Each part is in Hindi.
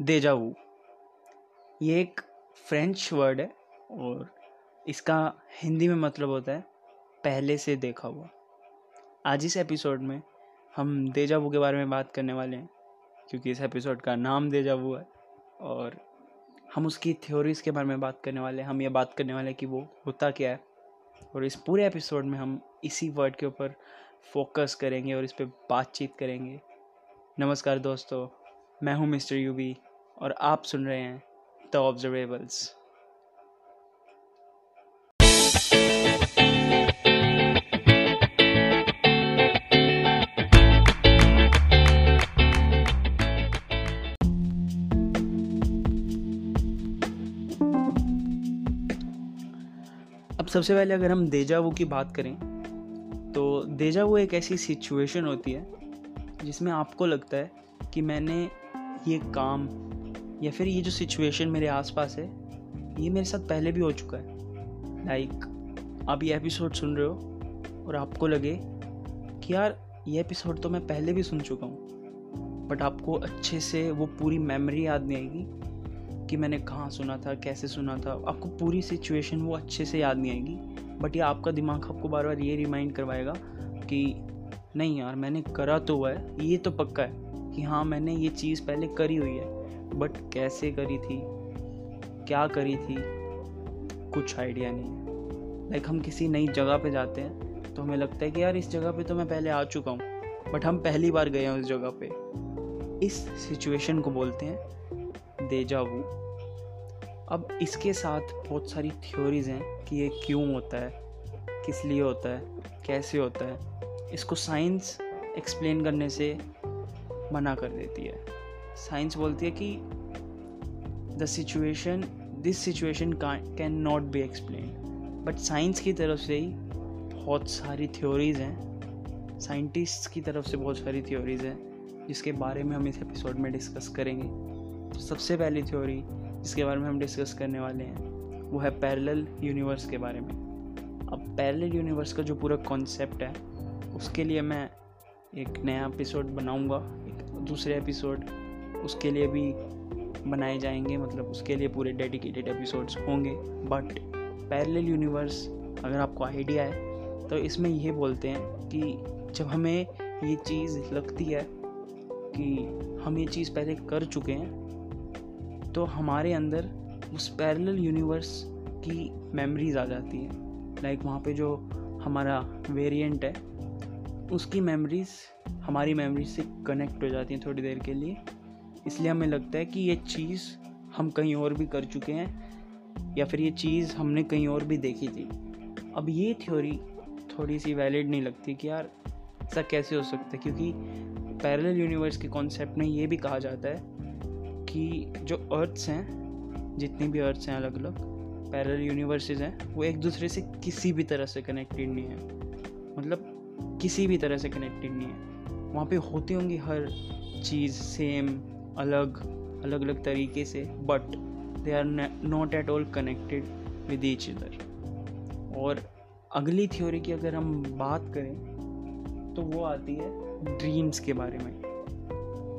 देजावू ये एक फ्रेंच वर्ड है और इसका हिंदी में मतलब होता है पहले से देखा हुआ। आज इस एपिसोड में हम देजावू के बारे में बात करने वाले हैं, क्योंकि इस एपिसोड का नाम देजावू है और हम उसकी थ्योरीज के बारे में बात करने वाले हैं। हम ये बात करने वाले हैं कि वो होता क्या है और इस पूरे एपिसोड में हम इसी वर्ड के ऊपर फोकस करेंगे और इस पर बातचीत करेंगे। नमस्कार दोस्तों, मैं हूँ मिस्टर यूबी और आप सुन रहे हैं द ऑब्जर्वेबल्स अब सबसे पहले अगर हम देजावू की बात करें तो देजावू एक ऐसी सिचुएशन होती है जिसमें आपको लगता है कि मैंने ये काम या फिर ये जो सिचुएशन मेरे आसपास है ये मेरे साथ पहले भी हो चुका है। लाइक like, आप ये एपिसोड सुन रहे हो और आपको लगे कि यार ये एपिसोड तो मैं पहले भी सुन चुका हूँ। बट आपको अच्छे से वो पूरी मेमोरी याद नहीं आएगी कि मैंने कहाँ सुना था कैसे सुना था। आपको पूरी सिचुएशन वो अच्छे से याद नहीं आएगी। बट ये आपका दिमाग आपको बार बार ये रिमाइंड करवाएगा कि नहीं यार मैंने करा तो हुआ है। ये तो पक्का है कि हाँ मैंने ये चीज़ पहले करी हुई है। बट कैसे करी थी? क्या करी थी? कुछ आइडिया नहीं। है लाइक हम किसी नई जगह पे जाते हैं तो हमें लगता है कि यार इस जगह पे तो मैं पहले आ चुका हूँ। बट हम पहली बार गए हैं उस जगह पे। इस सिचुएशन को बोलते हैं देजावू अब इसके साथ बहुत सारी थ्योरीज हैं कि ये क्यों होता है, किस लिए होता है, कैसे होता है। इसको साइंस एक्सप्लेन करने से मना कर देती है। साइंस बोलती है कि the situation this situation can not be explain but science की तरफ़ से ही बहुत सारी थ्योरीज हैं। साइंटिस्ट की तरफ़ से बहुत सारी थ्योरीज हैं, जिसके बारे में हम इस एपिसोड में डिस्कस करेंगे। तो सबसे पहली थ्योरी जिसके बारे में हम डिस्कस करने वाले हैं, वो है पैरेलल यूनिवर्स के बारे में। अब पैरेलल यूनिवर्स का जो पूरा कॉन्सेप्ट है, उसके लिए मैं एक नया एपिसोड बनाऊँगा, एक दूसरे एपिसोड उसके लिए भी बनाए जाएँगे मतलब उसके लिए पूरे डेडिकेटेड एपिसोड्स होंगे। बट पैरेलल यूनिवर्स अगर आपको आइडिया है तो इसमें ये बोलते हैं कि जब हमें ये चीज़ लगती है कि हम ये चीज़ पहले कर चुके हैं तो हमारे अंदर उस पैरेलल यूनिवर्स की मेमोरीज आ जाती हैं। लाइक वहाँ पे जो हमारा वेरिएंट है, उसकी मेमोरीज हमारी मेमोरी से कनेक्ट हो जाती हैं थोड़ी देर के लिए। इसलिए हमें लगता है कि ये चीज़ हम कहीं और भी कर चुके हैं, या फिर ये चीज़ हमने कहीं और भी देखी थी। अब ये थ्योरी थोड़ी सी वैलिड नहीं लगती कि यार ऐसा कैसे हो सकता है, क्योंकि पैरेलल यूनिवर्स के कॉन्सेप्ट में ये भी कहा जाता है कि जो अर्थ्स हैं, जितनी भी अर्थ्स हैं अलग अलग पैरेलल यूनिवर्सेस हैं, वो एक दूसरे से किसी भी तरह से कनेक्टेड नहीं है। मतलब किसी भी तरह से कनेक्टेड नहीं है। वहाँ पे होती होंगी हर चीज़ सेम अलग अलग अलग तरीके से but they are not at all connected with each other और अगली थ्योरी की अगर हम बात करें तो वो आती है ड्रीम्स के बारे में,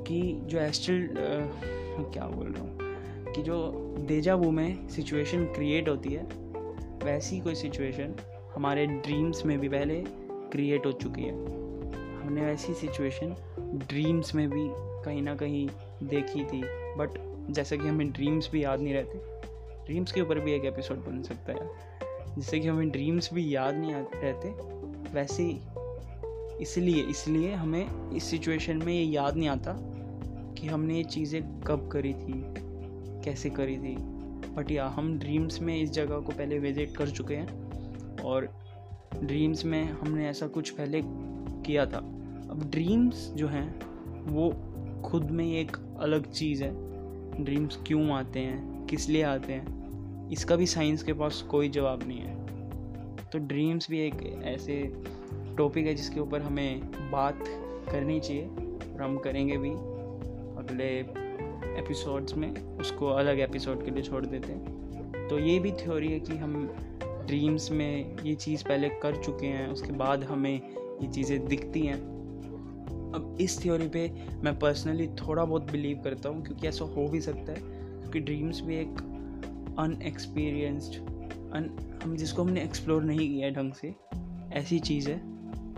कि जो एस्ट्रल क्या बोल रहा हूँ, कि जो देजावू में सिचुएशन क्रिएट होती है, वैसी कोई सिचुएशन हमारे ड्रीम्स में भी पहले क्रिएट हो चुकी है। हमने वैसी सिचुएशन ड्रीम्स में भी कहीं ना कहीं देखी थी। बट जैसे कि हमें ड्रीम्स भी याद नहीं रहते ड्रीम्स के ऊपर भी एक एपिसोड बन सकता है जिससे कि हमें ड्रीम्स भी याद नहीं रहते, वैसे इसलिए इसलिए हमें इस सिचुएशन में ये याद नहीं आता कि हमने ये चीज़ें कब करी थी, कैसे करी थी। बट या, हम ड्रीम्स में इस जगह को पहले विज़िट कर चुके हैं और ड्रीम्स में हमने ऐसा कुछ पहले किया था। अब ड्रीम्स जो हैं, वो खुद में एक अलग चीज़ है। ड्रीम्स क्यों आते हैं? किस लिए आते हैं? इसका भी साइंस के पास कोई जवाब नहीं है। तो ड्रीम्स भी एक ऐसे टॉपिक है जिसके ऊपर हमें बात करनी चाहिए और हम करेंगे भी। अगले एपिसोड्स में उसको अलग एपिसोड के लिए छोड़ देते हैं। तो ये भी थ्योरी है कि हम ड्रीम्स में ये चीज़ पहले कर चुके हैं, उसके बाद हमें ये चीज़ें दिखती हैं। अब इस थ्योरी पे मैं पर्सनली थोड़ा बहुत बिलीव करता हूँ, क्योंकि ऐसा हो भी सकता है, क्योंकि ड्रीम्स भी एक अनएक्सपीरियंस्ड अन हम जिसको हमने एक्सप्लोर नहीं किया है ढंग से, ऐसी चीज़ है।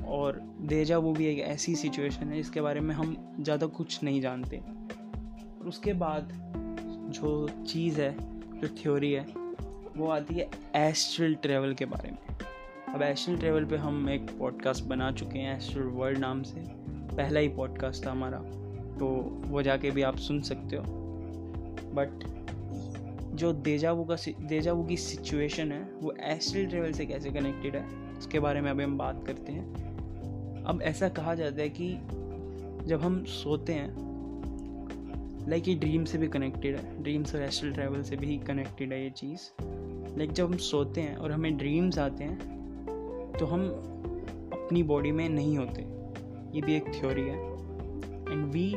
और देजा वो भी एक ऐसी सिचुएशन है, जिसके बारे में हम ज़्यादा कुछ नहीं जानते। और उसके बाद जो चीज़ है, जो थ्योरी है, वो आती है एस्ट्रल ट्रेवल के बारे में। अब एस्ट्रल ट्रेवल पे हम एक पॉडकास्ट बना चुके हैं एस्ट्रल वर्ल्ड नाम से। पहला ही पॉडकास्ट था हमारा तो वो जाके भी आप सुन सकते हो। बट जो देजावू का देजावू की सिचुएशन है, वो एस्ट्रल ट्रेवल से कैसे कनेक्टेड है, उसके बारे में अभी हम बात करते हैं। अब ऐसा कहा जाता है कि जब हम सोते हैं लाइक ये ड्रीम से भी कनेक्टेड है ड्रीम्स और एस्ट्रल ट्रैवल से भी कनेक्टेड है ये चीज़। लाइक जब हम सोते हैं और हमें ड्रीम्स आते हैं तो हम अपनी बॉडी में नहीं होते। ये भी एक थ्योरी है। And we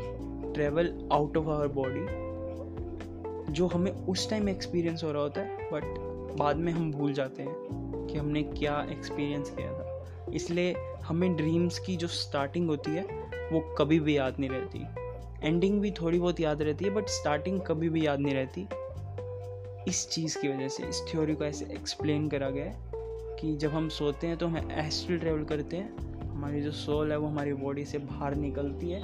travel out of our body जो हमें उस टाइम एक्सपीरियंस हो रहा होता है बट बाद में हम भूल जाते हैं कि हमने क्या एक्सपीरियंस किया था। इसलिए हमें ड्रीम्स की जो स्टार्टिंग होती है, वो कभी भी याद नहीं रहती। एंडिंग भी थोड़ी बहुत याद रहती है बट स्टार्टिंग कभी भी याद नहीं रहती। इस चीज़ की वजह से, इस थ्योरी को ऐसे एक्सप्लेन करा गया है कि जब हम सोते हैं तो हम एस्ट्रल ट्रेवल करते हैं हमारी जो सोल है, वो हमारी बॉडी से बाहर निकलती है।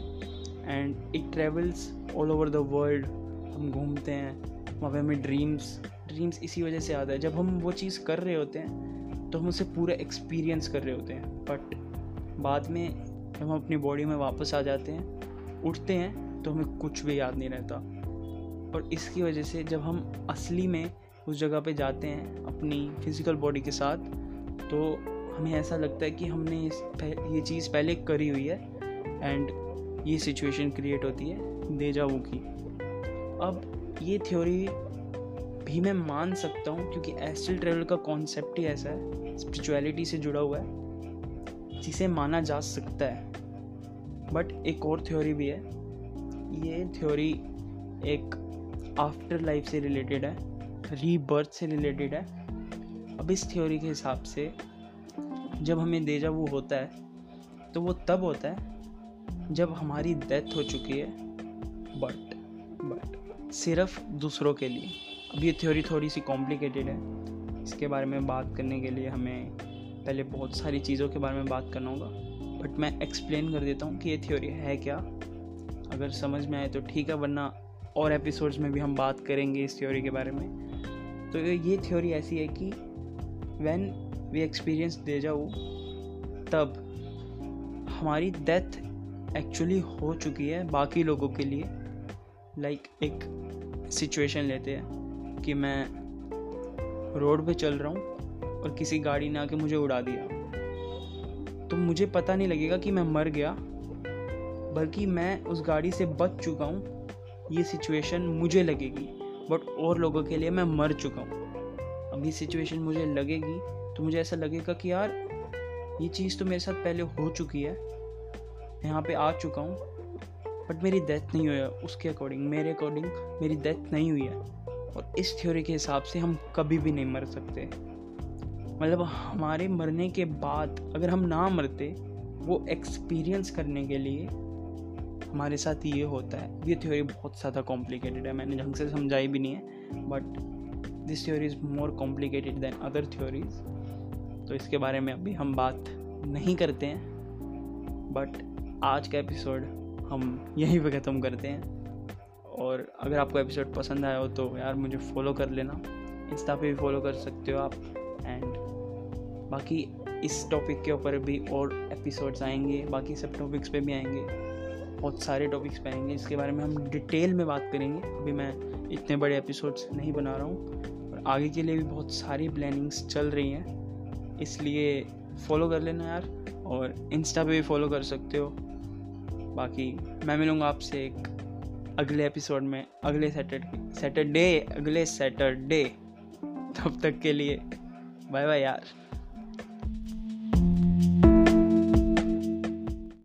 And it travels all over the world हम घूमते हैं, वहाँ पे हमें ड्रीम्स ड्रीम्स इसी वजह से आता है। जब हम वो चीज़ कर रहे होते हैं तो हम उसे पूरा एक्सपीरियंस कर रहे होते हैं। बट बाद में जब हम अपनी बॉडी में वापस आ जाते हैं, उठते हैं तो हमें कुछ भी याद नहीं रहता। और इसकी वजह से जब हम असली में उस जगह पे जाते हैं, अपनी फ़िज़िकल बॉडी के साथ तो हमें ऐसा लगता है कि हमने इस ये चीज़ पहले करी हुई है एंड ये सिचुएशन क्रिएट होती है देजावू की। अब ये थ्योरी भी मैं मान सकता हूँ क्योंकि एस्ट्रल ट्रेवल का कॉन्सेप्ट ही ऐसा है स्पिरिचुअलिटी से जुड़ा हुआ है, जिसे माना जा सकता है। बट एक और थ्योरी भी है, ये थ्योरी एक आफ्टर लाइफ से रिलेटेड है रीबर्थ से रिलेटेड है। अब इस थ्योरी के हिसाब से जब हमें देजा वो होता है तो वो तब होता है जब हमारी डेथ हो चुकी है बट बट सिर्फ़ दूसरों के लिए। अब ये थ्योरी थोड़ी सी कॉम्प्लिकेटेड है। इसके बारे में बात करने के लिए हमें पहले बहुत सारी चीज़ों के बारे में बात करना होगा बट मैं एक्सप्लेन कर देता हूँ कि ये थ्योरी है क्या। अगर समझ में आए तो ठीक है, वरना और एपिसोड्स में भी हम बात करेंगे इस थ्योरी के बारे में। तो ये थ्योरी ऐसी है कि व्हेन वी एक्सपीरियंस दे जाओ तब हमारी डेथ एक्चुअली हो चुकी है बाकी लोगों के लिए। लाइक like, एक सिचुएशन लेते हैं कि मैं रोड पे चल रहा हूँ और किसी गाड़ी ने आके मुझे उड़ा दिया। तो मुझे पता नहीं लगेगा कि मैं मर गया, बल्कि मैं उस गाड़ी से बच चुका हूँ। ये सिचुएशन मुझे लगेगी बट और लोगों के लिए मैं मर चुका हूँ। अब ये सिचुएशन मुझे लगेगी तो मुझे ऐसा लगेगा कि यार, ये चीज़ तो मेरे साथ पहले हो चुकी है। यहाँ पे आ चुका हूँ बट मेरी डेथ नहीं हुई है उसके अकॉर्डिंग मेरे अकॉर्डिंग मेरी डेथ नहीं हुई है। और इस थ्योरी के हिसाब से हम कभी भी नहीं मर सकते। मतलब हमारे मरने के बाद अगर हम ना मरते, वो एक्सपीरियंस करने के लिए हमारे साथ ये होता है। ये थ्योरी बहुत ज़्यादा कॉम्प्लिकेटेड है, मैंने ढंग से समझाई भी नहीं है but this theory is more complicated than other theories तो इसके बारे में अभी हम बात नहीं करते हैं बट आज का एपिसोड हम यहीं पे ख़त्म करते हैं। और अगर आपको एपिसोड पसंद आया हो तो यार मुझे फॉलो कर लेना। इंस्टा पे भी फॉलो कर सकते हो आप। एंड बाकी इस टॉपिक के ऊपर भी और एपिसोड्स आएँगे। बाकी सब टॉपिक्स पे भी आएँगे। बहुत सारे टॉपिक्स पे आएँगे। इसके बारे में हम डिटेल में बात करेंगे। अभी मैं इतने बड़े एपिसोड्स नहीं बना रहा हूँ। और आगे के लिए भी बहुत सारी प्लानिंग्स चल रही हैं। इसलिए फॉलो कर लेना यार, और इंस्टा पे भी फॉलो कर सकते हो। बाकी मैं मिलूँगा आपसे एक अगले एपिसोड में, अगले सैटरडे सैटरडे अगले सैटरडे तब तक के लिए बाय बाय यार।